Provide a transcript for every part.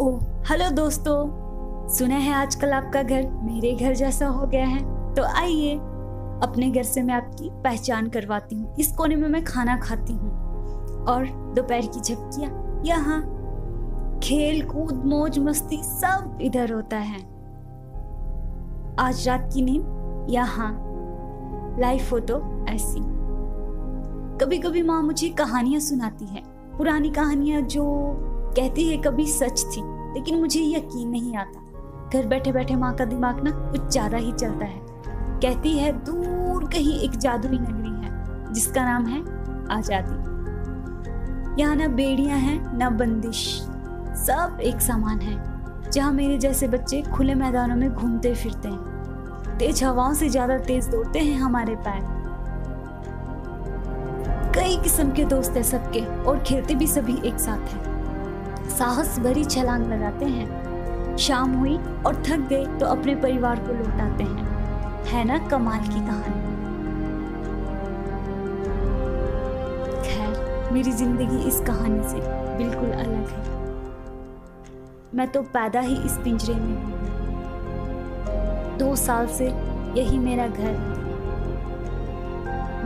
ओ, hello दोस्तों। सुना है आजकल आपका घर मेरे घर जैसा हो गया है? तो आइए, अपने घर से मैं आपकी पहचान करवाती हूँ। इस कोने में मैं खाना खाती हूँ। और दोपहर की झपकियाँ, यहाँ खेल कूद, मौज मस्ती सब इधर होता है। आज रात की नींद, यहाँ। लाइफ हो तो ऐसी। कभी कभी माँ मुझे कहानियाँ सुनाती है। पुरानी कहानियाँ जो कहती है, कभी सच थी, लेकिन मुझे यकीन नहीं आता। घर बैठे बैठे माँ का दिमाग ना कुछ ज़्यादा ही चलता है। कहती है, दूर कहीं एक जादुई नगरी है, जिसका नाम है आज़ादी। यहाँ ना बेड़ियाँ हैं, ना बंदिश, सब एक समान है। जहाँ मेरे जैसे बच्चे खुले मैदानों में घूमते फिरते हैं। तेज हवाओं से ज़्यादा तेज दौड़ते हैं हमारे पैर। कई किस्म के दोस्त हैं सबके, और खेलते भी सभी एक साथ हैं। साहस भरी छलांग लगाते हैं। शाम हुई और थक गए तो अपने परिवार को लौटाते हैं। है ना कमाल की कहानी? खैर, मेरी ज़िंदगी इस कहानी से बिल्कुल अलग है। मैं तो पैदा ही इस पिंजरे में दो साल से यही मेरा घर।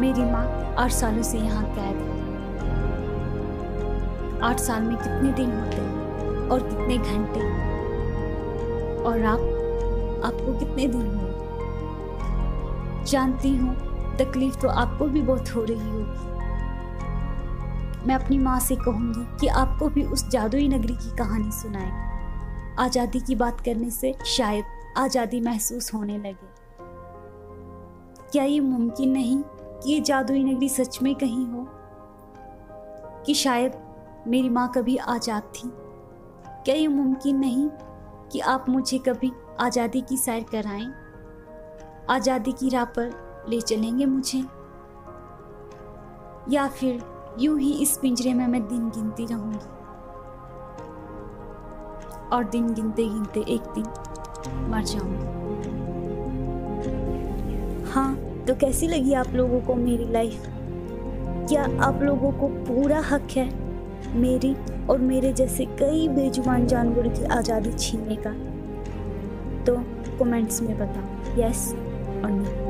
मेरी माँ आठ सालों से यहाँ कैद है। आठ साल में कितने दिन होते हैं और कितने घंटे? और आप, आपको कितने दिन हुए? जानती हूँ, तकलीफ़ तो आपको भी बहुत हो रही होगी। मैं अपनी माँ से कहूँगी कि आपको भी उस जादुई नगरी की कहानी सुनाए। आज़ादी की बात करने से शायद आज़ादी महसूस होने लगे। क्या ये मुमकिन नहीं कि ये जादुई नगरी सच में कहीं हो? कि शायद मेरी माँ कभी आज़ाद थी। क्या ये मुमकिन नहीं कि आप मुझे कभी आज़ादी की सैर कराएँ? आज़ादी की राह पर ले चलेंगे मुझे? या फिर यूँ ही इस पिंजरे में मैं दिन गिनती रहूँगी? और दिन गिनते गिनते एक दिन मर जाऊँगी। हाँ तो कैसी लगी आप लोगों को मेरी लाइफ क्या आप लोगों को पूरा हक है मेरी और मेरे जैसे कई बेजुबान जानवरों की आज़ादी छीनने का। तो कमेंट्स में बताओ यस और नो